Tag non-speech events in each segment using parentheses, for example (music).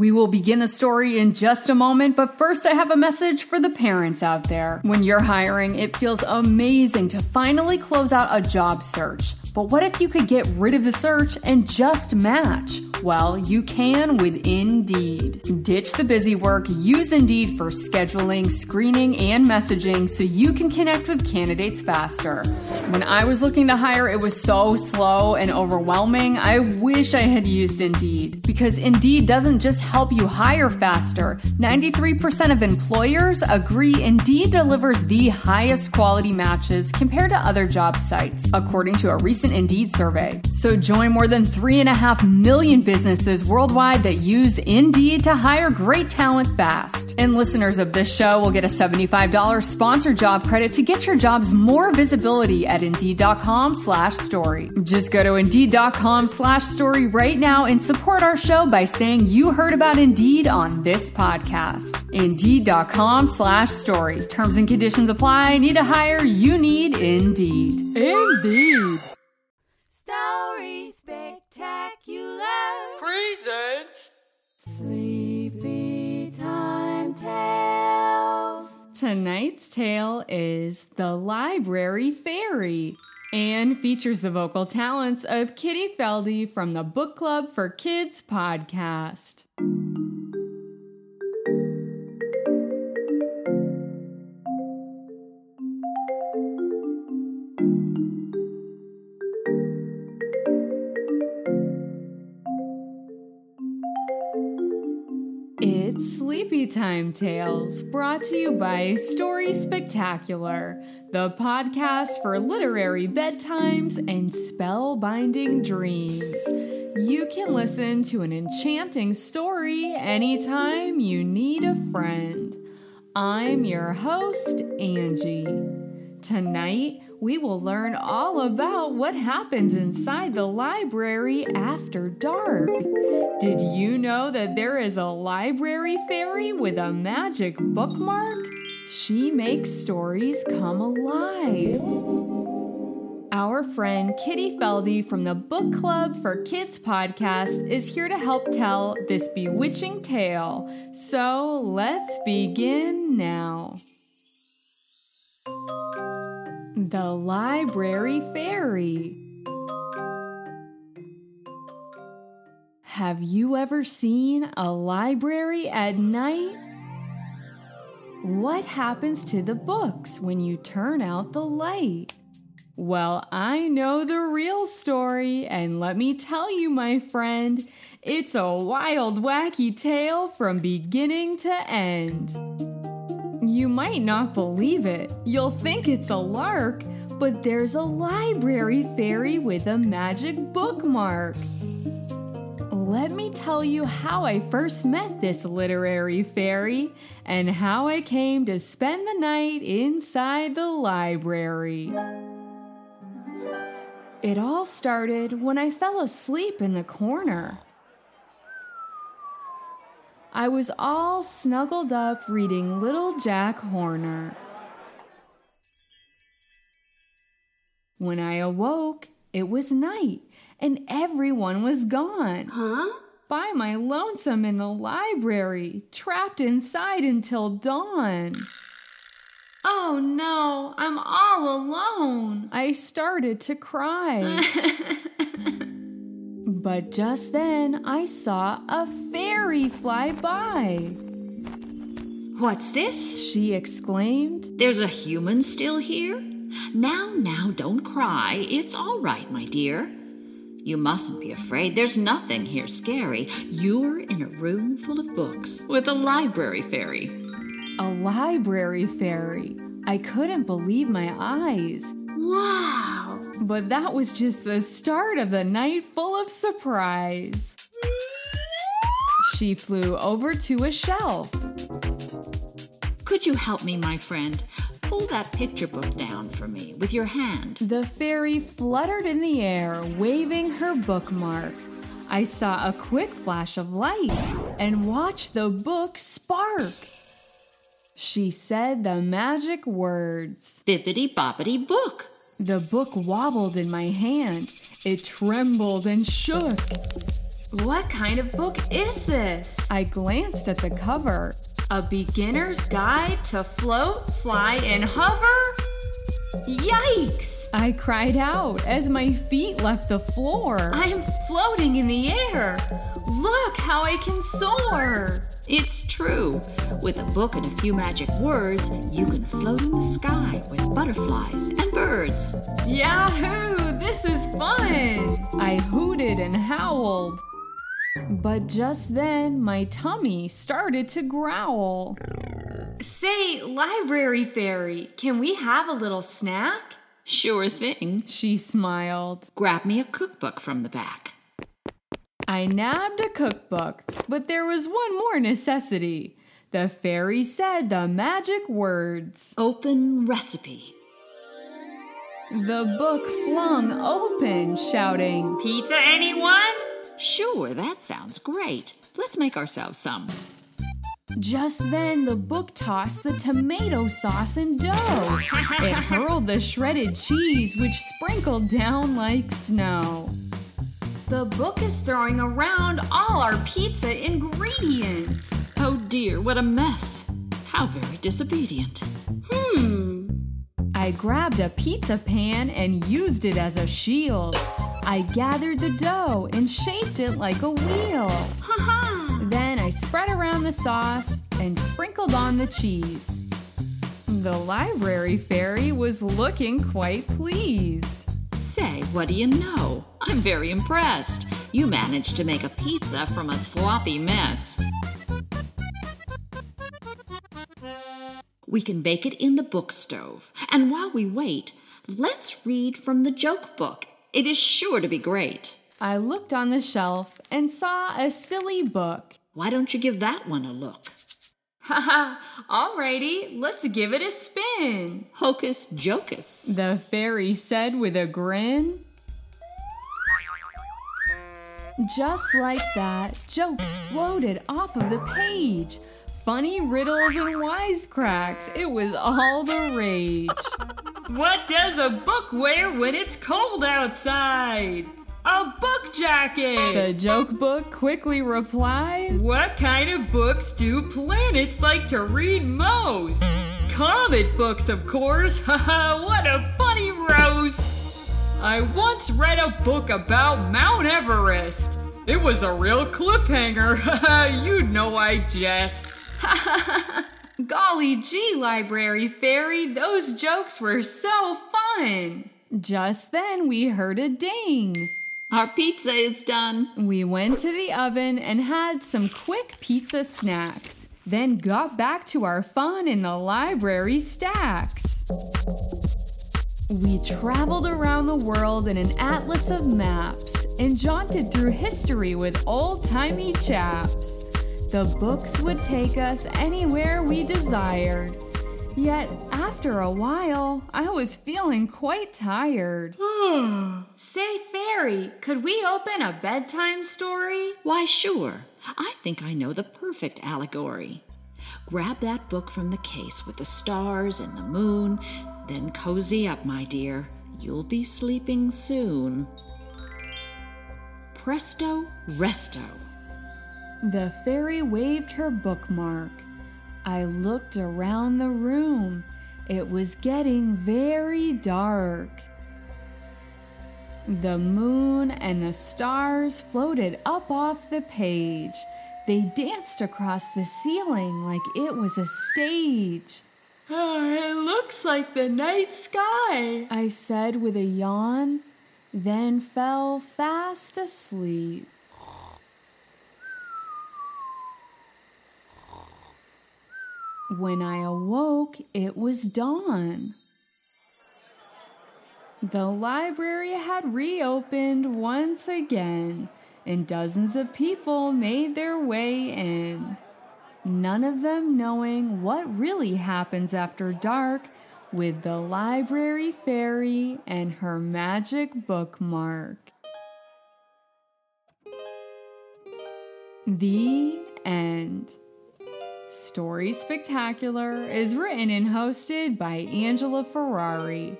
We will begin the story in just a moment, but first I have a message for the parents out there. When you're hiring, it feels amazing to finally close out a job search. But what if you could get rid of the search and just match? Well, you can with Indeed. Ditch the busy work, use Indeed for scheduling, screening, and messaging so you can connect with candidates faster. When I was looking to hire, it was so slow and overwhelming. I wish I had used Indeed because Indeed doesn't just help you hire faster. 93% of employers agree Indeed delivers the highest quality matches compared to other job sites, according to a recent Indeed survey. So join more than 3.5 million businesses worldwide that use Indeed to hire great talent fast. And listeners of this show will get a $75 sponsor job credit to get your jobs more visibility at Indeed.com slash story. Just go to Indeed.com slash story right now and support our show by saying you heard about Indeed on this podcast. Indeed.com slash story. Terms and conditions apply. Need to hire? You need Indeed. Indeed. Story Spectacular Presents Sleepy Time Tales. Tonight's tale is The Library Fairy and features the vocal talents of Kitty Felde from the Book Club for Kids podcast. Sleepy Time Tales, brought to you by Story Spectacular, the podcast for literary bedtimes and spellbinding dreams. You can listen to an enchanting story anytime you need a friend. I'm your host, Angie. Tonight, we will learn all about what happens inside the library after dark. Did you know that there is a library fairy with a magic bookmark? She makes stories come alive. Our friend Kitty Felde from the Book Club for Kids podcast is here to help tell this bewitching tale. So let's begin now. The Library Fairy. Have you ever seen a library at night? What happens to the books when you turn out the light? Well, I know the real story, and let me tell you, my friend, it's a wild, wacky tale from beginning to end. You might not believe it. You'll think it's a lark, but there's a library fairy with a magic bookmark. Let me tell you how I first met this literary fairy and how I came to spend the night inside the library. It all started when I fell asleep in the corner. I was all snuggled up reading Little Jack Horner. When I awoke, it was night and everyone was gone. Huh? By my lonesome in the library, trapped inside until dawn. Oh no, I'm all alone. I started to cry. (laughs) but just then I saw a fairy fly by. What's this? She exclaimed. There's a human still here? Now, now, don't cry. It's all right, my dear. You mustn't be afraid. There's nothing here scary. You're in a room full of books with a library fairy. A library fairy. I couldn't believe my eyes. Wow! But that was just the start of the night full of surprise. She flew over to a shelf. Could you help me, my friend? Pull that picture book down for me with your hand. The fairy fluttered in the air, waving her bookmark. I saw a quick flash of light and watched the book spark. She said the magic words. Bippity boppity book. The book wobbled in my hand. It trembled and shook. What kind of book is this? I glanced at the cover. A beginner's guide to float, fly, and hover? Yikes! I cried out as my feet left the floor. I'm floating in the air. Look how I can soar. It's true. With a book and a few magic words, you can float in the sky with butterflies and birds. Yahoo! This is fun. I hooted and howled. But just then, my tummy started to growl. Say, library fairy, can we have a little snack? Sure thing. She smiled. Grab me a cookbook from the back. I nabbed a cookbook, but there was one more necessity. The fairy said the magic words. Open recipe. The book flung open, shouting, Pizza, anyone? Sure, that sounds great. Let's make ourselves some. Just then, the book tossed the tomato sauce and dough. (laughs) It hurled the shredded cheese, which sprinkled down like snow. The book is throwing around all our pizza ingredients. Oh dear, what a mess. How very disobedient. Hmm. I grabbed a pizza pan and used it as a shield. I gathered the dough and shaped it like a wheel. Haha. Then I spread around the sauce and sprinkled on the cheese. The library fairy was looking quite pleased. Say, what do you know? I'm very impressed. You managed to make a pizza from a sloppy mess. We can bake it in the book stove. And while we wait, let's read from the joke book. It is sure to be great. I looked on the shelf and saw a silly book. Why don't you give that one a look? Ha Haha. Alrighty, let's give it a spin. Hocus Jocus. The fairy said with a grin. Just like that, jokes floated off of the page. Funny riddles and wisecracks. It was all the rage. (laughs) What does a book wear when it's cold outside? A book jacket. The joke book quickly replied. What kind of books do planets like to read most? Comic books, of course. (laughs) Haha, what a funny roast. I once read a book about Mount Everest. It was a real cliffhanger. (laughs) Haha, you know I jest. (laughs) Golly gee, library fairy, those jokes were so fun. Just then we heard a ding. Our pizza is done. We went to the oven and had some quick pizza snacks, then got back to our fun in the library stacks. We traveled around the world in an atlas of maps and jaunted through history with old timey chaps. The books would take us anywhere we desired. Yet, after a while, I was feeling quite tired. Hmm. Say, Fairy, could we open a bedtime story? Why, sure. I think I know the perfect allegory. Grab that book from the case with the stars and the moon, then cozy up, my dear. You'll be sleeping soon. Presto resto. The fairy waved her bookmark. I looked around the room. It was getting very dark. The moon and the stars floated up off the page. They danced across the ceiling like it was a stage. Oh, it looks like the night sky. I said with a yawn, then fell fast asleep. When I awoke, it was dawn. The library had reopened once again, and dozens of people made their way in. None of them knowing what really happens after dark with the library fairy and her magic bookmark. The end. Story Spectacular is written and hosted by Angela Ferrari.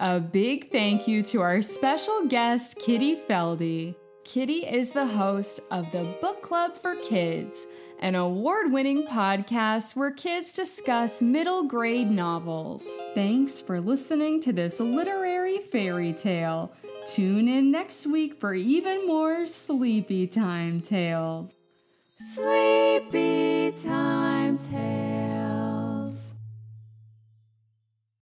A big thank you to our special guest, Kitty Felde. Kitty is the host of the Book Club for Kids, an award winning podcast where kids discuss middle grade novels. Thanks for listening to this literary fairy tale. Tune in next week for even more sleepy time tales. Sleepy Time Tales.